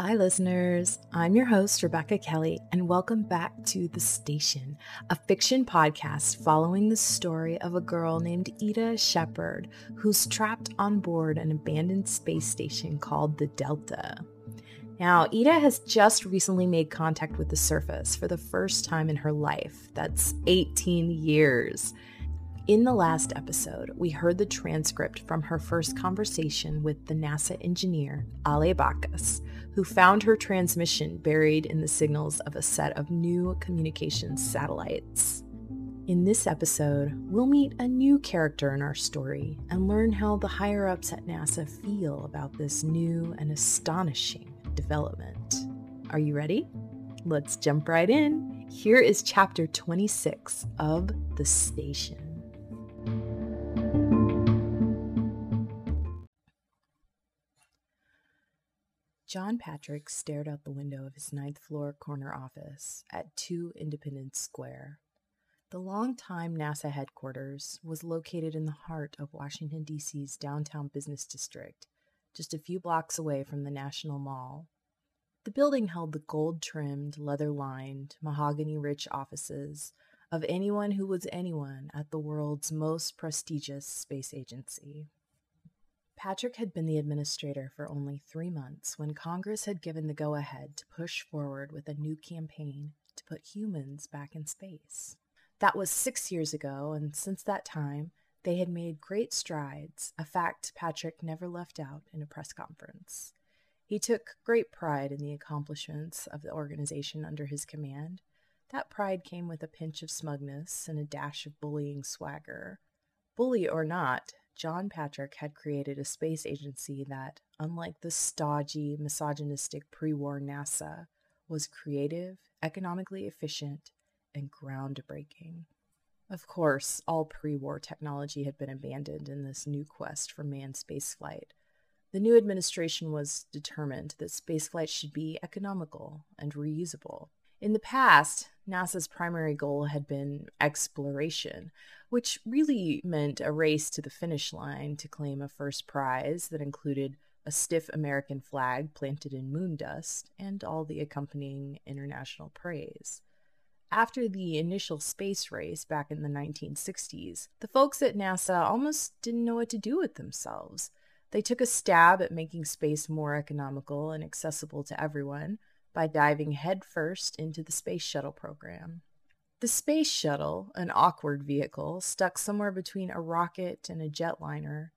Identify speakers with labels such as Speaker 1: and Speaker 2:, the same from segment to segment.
Speaker 1: Hi, listeners. I'm your host, Rebecca Kelly, and welcome back to The Station, a fiction podcast following the story of a girl named Ida Shepard who's trapped on board an abandoned space station called the Delta. Now, Ida has just recently made contact with the surface for the first time in her life. That's 18 years. In the last episode, we heard the transcript from her first conversation with the NASA engineer, Ale Bacchus, who found her transmission buried in the signals of a set of new communications satellites. In this episode, we'll meet a new character in our story and learn how the higher ups at NASA feel about this new and astonishing development. Are you ready? Let's jump right in. Here is chapter 26 of The Station. John Patrick stared out the window of his ninth floor corner office at 2 Independence Square. The longtime NASA headquarters was located in the heart of Washington, D.C.'s downtown business district, just a few blocks away from the National Mall. The building held the gold trimmed, leather lined, mahogany rich offices of anyone who was anyone at the world's most prestigious space agency. Patrick had been the administrator for only three months when Congress had given the go ahead to push forward with a new campaign to put humans back in space. That was six years ago, and since that time, they had made great strides, a fact Patrick never left out in a press conference. He took great pride in the accomplishments of the organization under his command. That pride came with a pinch of smugness and a dash of bullying swagger. Bully or not, John Patrick had created a space agency that, unlike the stodgy, misogynistic pre war NASA, was creative, economically efficient, and groundbreaking. Of course, all pre war technology had been abandoned in this new quest for manned spaceflight. The new administration was determined that spaceflight should be economical and reusable. In the past, NASA's primary goal had been exploration, which really meant a race to the finish line to claim a first prize that included a stiff American flag planted in moon dust and all the accompanying international praise. After the initial space race back in the 1960s, the folks at NASA almost didn't know what to do with themselves. They took a stab at making space more economical and accessible to everyone by diving headfirst into the space shuttle program. The space shuttle, an awkward vehicle stuck somewhere between a rocket and a jetliner,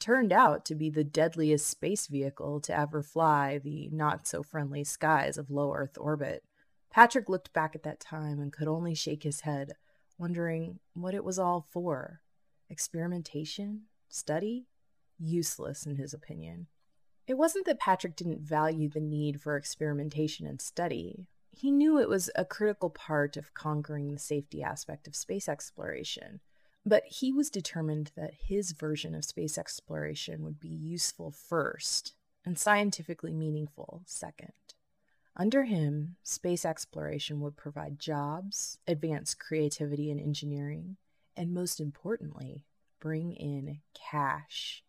Speaker 1: turned out to be the deadliest space vehicle to ever fly the not so friendly skies of low Earth orbit. Patrick looked back at that time and could only shake his head, wondering what it was all for. Experimentation? Study? Useless, in his opinion. It wasn't that Patrick didn't value the need for experimentation and study. He knew it was a critical part of conquering the safety aspect of space exploration, but he was determined that his version of space exploration would be useful first and scientifically meaningful second. Under him, space exploration would provide jobs, advance creativity and engineering, and most importantly, bring in cash.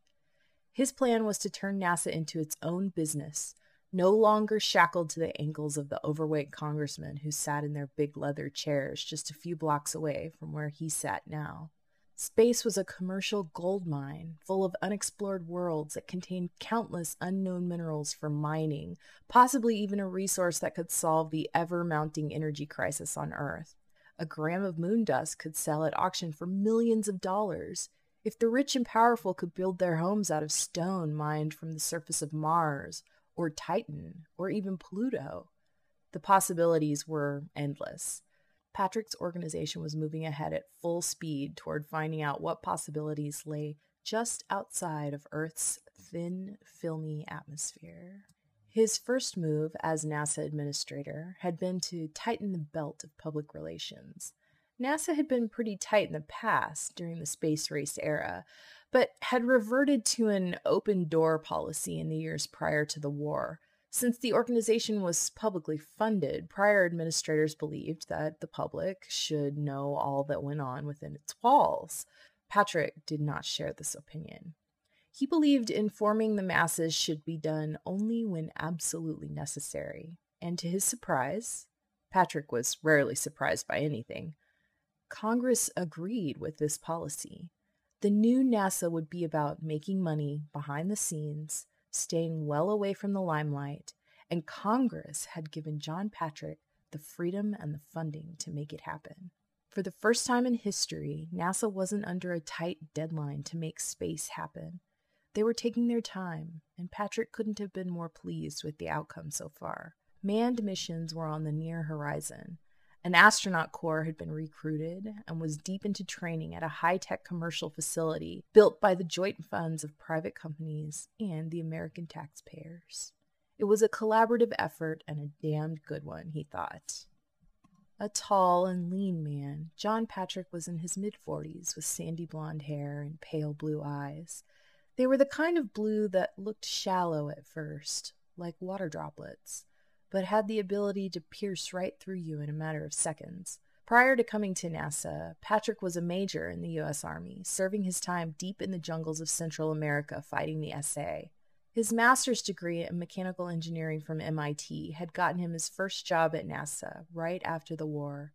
Speaker 1: His plan was to turn NASA into its own business, no longer shackled to the ankles of the overweight congressmen who sat in their big leather chairs just a few blocks away from where he sat now. Space was a commercial gold mine full of unexplored worlds that contained countless unknown minerals for mining, possibly even a resource that could solve the ever mounting energy crisis on Earth. A gram of moon dust could sell at auction for millions of dollars, if the rich and powerful could build their homes out of stone mined from the surface of Mars, or Titan, or even Pluto, the possibilities were endless. Patrick's organization was moving ahead at full speed toward finding out what possibilities lay just outside of Earth's thin, filmy atmosphere. His first move as NASA administrator had been to tighten the belt of public relations. NASA had been pretty tight in the past during the space race era, but had reverted to an open door policy in the years prior to the war. Since the organization was publicly funded, prior administrators believed that the public should know all that went on within its walls. Patrick did not share this opinion. He believed informing the masses should be done only when absolutely necessary, and to his surprise, Patrick was rarely surprised by anything, Congress agreed with this policy. The new NASA would be about making money behind the scenes, staying well away from the limelight, and Congress had given John Patrick the freedom and the funding to make it happen. For the first time in history, NASA wasn't under a tight deadline to make space happen. They were taking their time, and Patrick couldn't have been more pleased with the outcome so far. Manned missions were on the near horizon. An astronaut corps had been recruited and was deep into training at a high tech commercial facility built by the joint funds of private companies and the American taxpayers. It was a collaborative effort and a damned good one, he thought. A tall and lean man, John Patrick was in his mid 40s with sandy blonde hair and pale blue eyes. They were the kind of blue that looked shallow at first, like water droplets, but had the ability to pierce right through you in a matter of seconds. Prior to coming to NASA, Patrick was a major in the U.S. Army, serving his time deep in the jungles of Central America fighting the SA. His master's degree in mechanical engineering from MIT had gotten him his first job at NASA right after the war.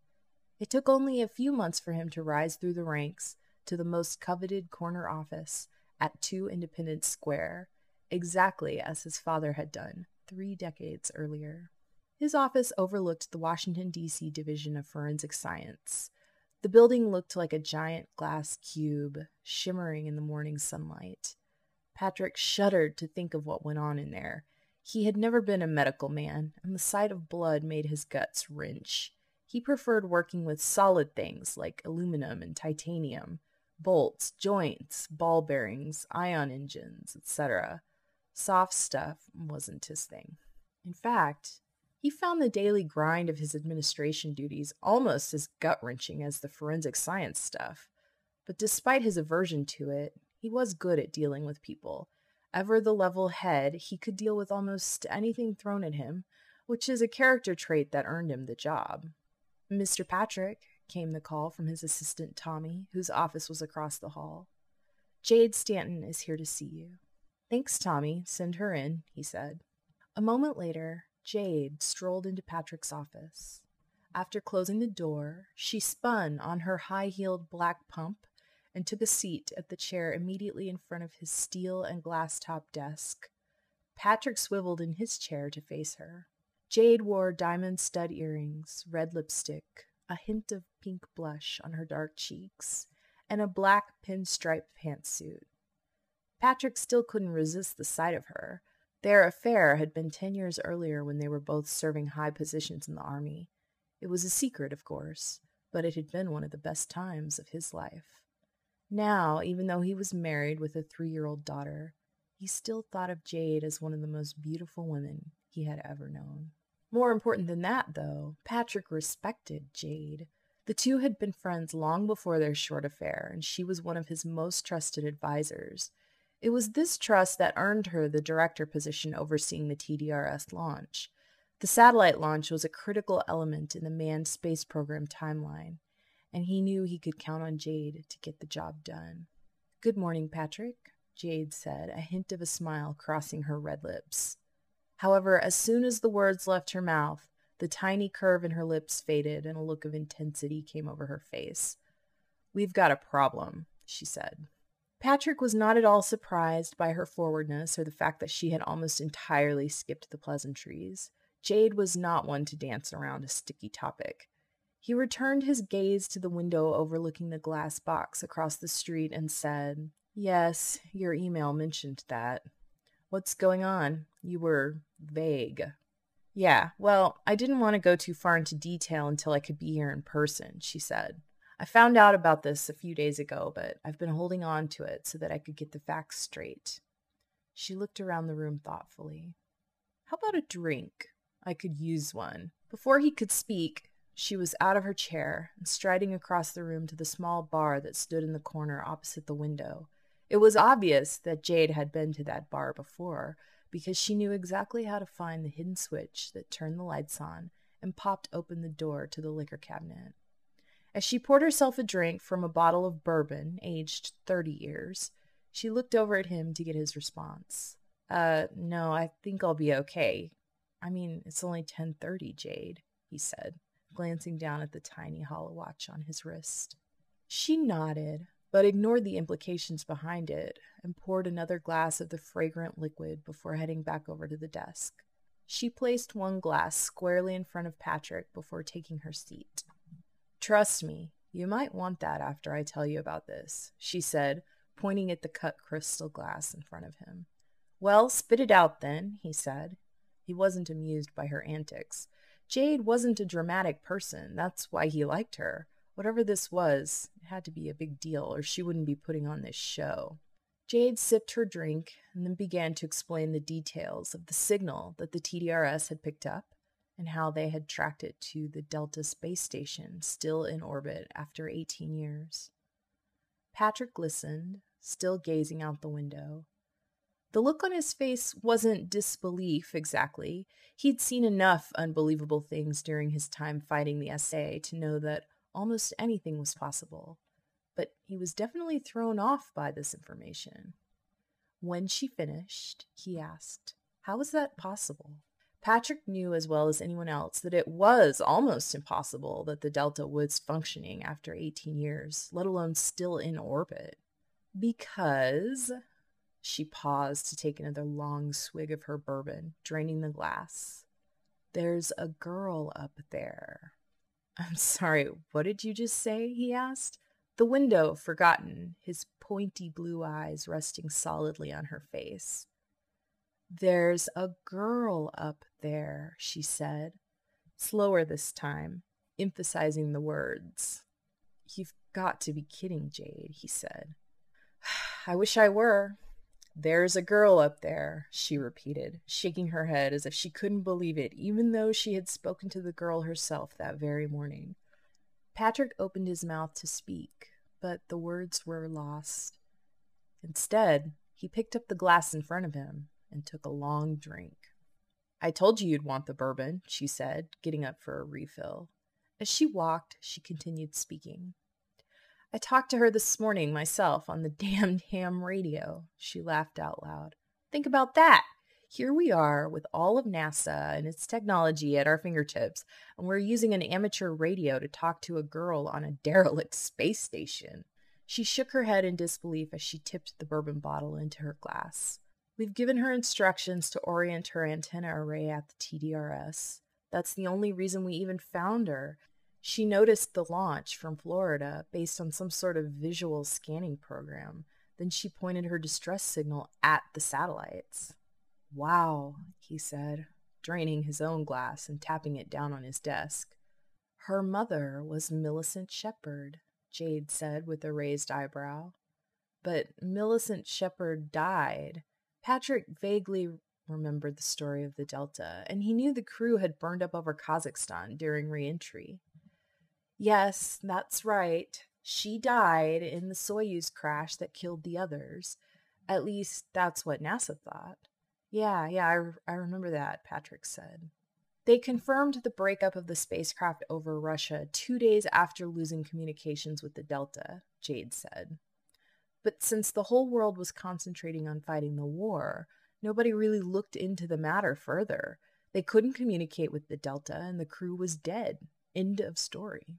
Speaker 1: It took only a few months for him to rise through the ranks to the most coveted corner office at 2 Independence Square, exactly as his father had done three decades earlier. His office overlooked the Washington, D.C. Division of Forensic Science. The building looked like a giant glass cube shimmering in the morning sunlight. Patrick shuddered to think of what went on in there. He had never been a medical man, and the sight of blood made his guts wrench. He preferred working with solid things like aluminum and titanium, bolts, joints, ball bearings, ion engines, etc. Soft stuff wasn't his thing. In fact, he found the daily grind of his administration duties almost as gut wrenching as the forensic science stuff. But despite his aversion to it, he was good at dealing with people. Ever the level head, he could deal with almost anything thrown at him, which is a character trait that earned him the job. Mr. Patrick, came the call from his assistant Tommy, whose office was across the hall. Jade Stanton is here to see you. Thanks, Tommy. Send her in, he said. A moment later, Jade strolled into Patrick's office. After closing the door, she spun on her high heeled black pump and took a seat at the chair immediately in front of his steel and glass topped desk. Patrick swiveled in his chair to face her. Jade wore diamond stud earrings, red lipstick, a hint of pink blush on her dark cheeks, and a black pinstripe pantsuit. Patrick still couldn't resist the sight of her. Their affair had been ten years earlier when they were both serving high positions in the army. It was a secret, of course, but it had been one of the best times of his life. Now, even though he was married with a three year old daughter, he still thought of Jade as one of the most beautiful women he had ever known. More important than that, though, Patrick respected Jade. The two had been friends long before their short affair, and she was one of his most trusted advisors. It was this trust that earned her the director position overseeing the TDRS launch. The satellite launch was a critical element in the manned space program timeline, and he knew he could count on Jade to get the job done. Good morning, Patrick, Jade said, a hint of a smile crossing her red lips. However, as soon as the words left her mouth, the tiny curve in her lips faded and a look of intensity came over her face. We've got a problem, she said. Patrick was not at all surprised by her forwardness or the fact that she had almost entirely skipped the pleasantries. Jade was not one to dance around a sticky topic. He returned his gaze to the window overlooking the glass box across the street and said, Yes, your email mentioned that. What's going on? You were vague. Yeah, well, I didn't want to go too far into detail until I could be here in person, she said. I found out about this a few days ago, but I've been holding on to it so that I could get the facts straight. She looked around the room thoughtfully. How about a drink? I could use one. Before he could speak, she was out of her chair and striding across the room to the small bar that stood in the corner opposite the window. It was obvious that Jade had been to that bar before because she knew exactly how to find the hidden switch that turned the lights on and popped open the door to the liquor cabinet. As she poured herself a drink from a bottle of bourbon aged 30 years, She looked over at him to get his response. Uh, no, I think I'll be okay. I mean, it's only 10:30, Jade, he said, glancing down at the tiny hollow watch on his wrist. She nodded, but ignored the implications behind it and poured another glass of the fragrant liquid before heading back over to the desk. She placed one glass squarely in front of Patrick before taking her seat. Trust me, you might want that after I tell you about this, she said, pointing at the cut crystal glass in front of him. Well, spit it out then, he said. He wasn't amused by her antics. Jade wasn't a dramatic person. That's why he liked her. Whatever this was, it had to be a big deal, or she wouldn't be putting on this show. Jade sipped her drink and then began to explain the details of the signal that the TDRS had picked up and how they had tracked it to the Delta space station, still in orbit after 18 years. Patrick listened, still gazing out the window. The look on his face wasn't disbelief exactly. He'd seen enough unbelievable things during his time fighting the SA to know that almost anything was possible. But he was definitely thrown off by this information. When she finished, he asked, How is that possible? Patrick knew as well as anyone else that it was almost impossible that the Delta was functioning after 18 years, let alone still in orbit. Because she paused to take another long swig of her bourbon, draining the glass. There's a girl up there. I'm sorry, what did you just say? he asked. The window forgotten, his pointy blue eyes resting solidly on her face. There's a girl up there, she said, slower this time, emphasizing the words. You've got to be kidding, Jade, he said. I wish I were. There's a girl up there, she repeated, shaking her head as if she couldn't believe it, even though she had spoken to the girl herself that very morning. Patrick opened his mouth to speak, but the words were lost. Instead, he picked up the glass in front of him and took a long drink. I told you you'd want the bourbon, she said, getting up for a refill. As she walked, she continued speaking. I talked to her this morning myself on the damned ham radio. She laughed out loud. Think about that. Here we are with all of NASA and its technology at our fingertips, and we're using an amateur radio to talk to a girl on a derelict space station. She shook her head in disbelief as she tipped the bourbon bottle into her glass. We've given her instructions to orient her antenna array at the TDRS. That's the only reason we even found her. She noticed the launch from Florida based on some sort of visual scanning program. Then she pointed her distress signal at the satellites. Wow, he said, draining his own glass and tapping it down on his desk. Her mother was Millicent Shepard, Jade said with a raised eyebrow. But Millicent Shepard died. Patrick vaguely remembered the story of the Delta, and he knew the crew had burned up over Kazakhstan during reentry. Yes, that's right. She died in the Soyuz crash that killed the others. At least that's what NASA thought. Yeah, yeah, I, I remember that, Patrick said. They confirmed the breakup of the spacecraft over Russia two days after losing communications with the Delta, Jade said. But since the whole world was concentrating on fighting the war, nobody really looked into the matter further. They couldn't communicate with the Delta, and the crew was dead. End of story.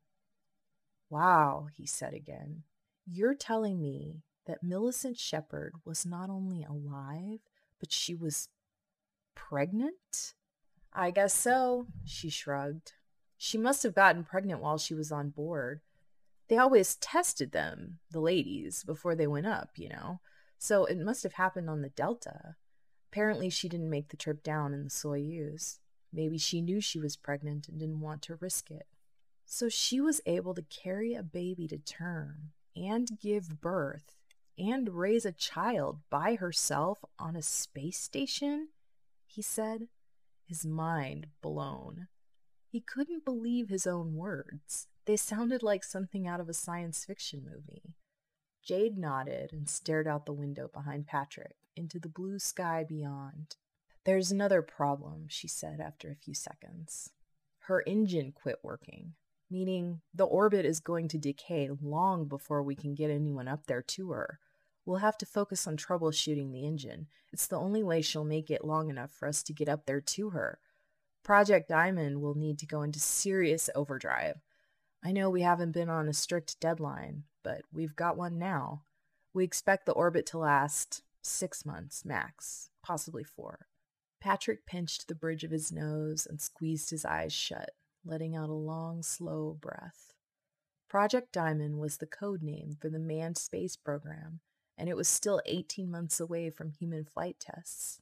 Speaker 1: Wow, he said again. You're telling me that Millicent Shepard was not only alive, but she was pregnant? I guess so, she shrugged. She must have gotten pregnant while she was on board. They always tested them, the ladies, before they went up, you know. So it must have happened on the Delta. Apparently, she didn't make the trip down in the Soyuz. Maybe she knew she was pregnant and didn't want to risk it. So she was able to carry a baby to term and give birth and raise a child by herself on a space station? He said, his mind blown. He couldn't believe his own words. They sounded like something out of a science fiction movie. Jade nodded and stared out the window behind Patrick into the blue sky beyond. There's another problem, she said after a few seconds. Her engine quit working meaning the orbit is going to decay long before we can get anyone up there to her. We'll have to focus on troubleshooting the engine. It's the only way she'll make it long enough for us to get up there to her. Project Diamond will need to go into serious overdrive. I know we haven't been on a strict deadline, but we've got one now. We expect the orbit to last six months max, possibly four. Patrick pinched the bridge of his nose and squeezed his eyes shut, letting out a long, slow breath. Project Diamond was the code name for the manned space program, and it was still 18 months away from human flight tests.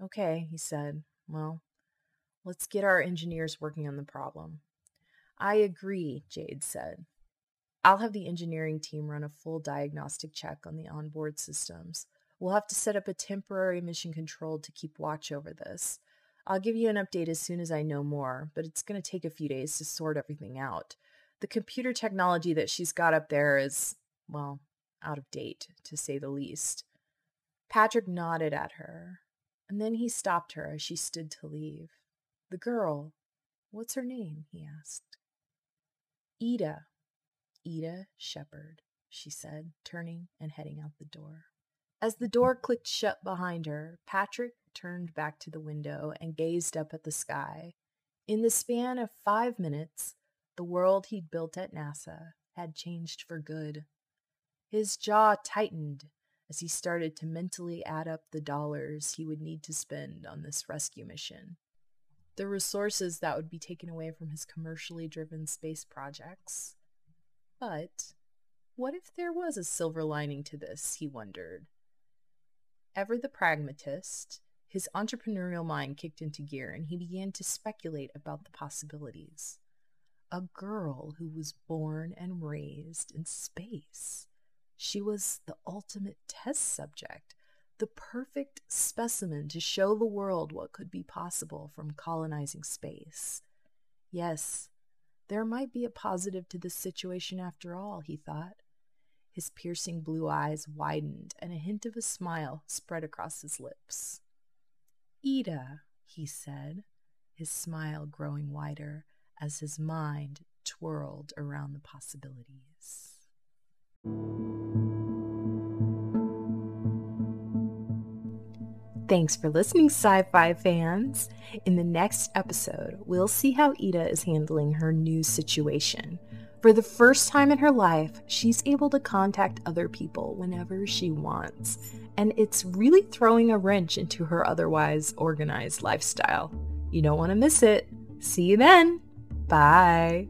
Speaker 1: Okay, he said. Well, let's get our engineers working on the problem. I agree, Jade said. I'll have the engineering team run a full diagnostic check on the onboard systems. We'll have to set up a temporary mission control to keep watch over this. I'll give you an update as soon as I know more, but it's going to take a few days to sort everything out. The computer technology that she's got up there is, well, out of date, to say the least. Patrick nodded at her, and then he stopped her as she stood to leave. The girl, what's her name? he asked. Ida, Ida Shepard, she said, turning and heading out the door. As the door clicked shut behind her, Patrick turned back to the window and gazed up at the sky. In the span of five minutes, the world he'd built at NASA had changed for good. His jaw tightened as he started to mentally add up the dollars he would need to spend on this rescue mission. The resources that would be taken away from his commercially driven space projects. But what if there was a silver lining to this, he wondered. Ever the pragmatist, his entrepreneurial mind kicked into gear and he began to speculate about the possibilities. A girl who was born and raised in space. She was the ultimate test subject, the perfect specimen to show the world what could be possible from colonizing space. Yes, there might be a positive to this situation after all, he thought. His piercing blue eyes widened, and a hint of a smile spread across his lips. Ida, he said, his smile growing wider as his mind twirled around the possibilities. Thanks for listening, sci fi fans. In the next episode, we'll see how Ida is handling her new situation. For the first time in her life, she's able to contact other people whenever she wants, and it's really throwing a wrench into her otherwise organized lifestyle. You don't want to miss it. See you then. Bye.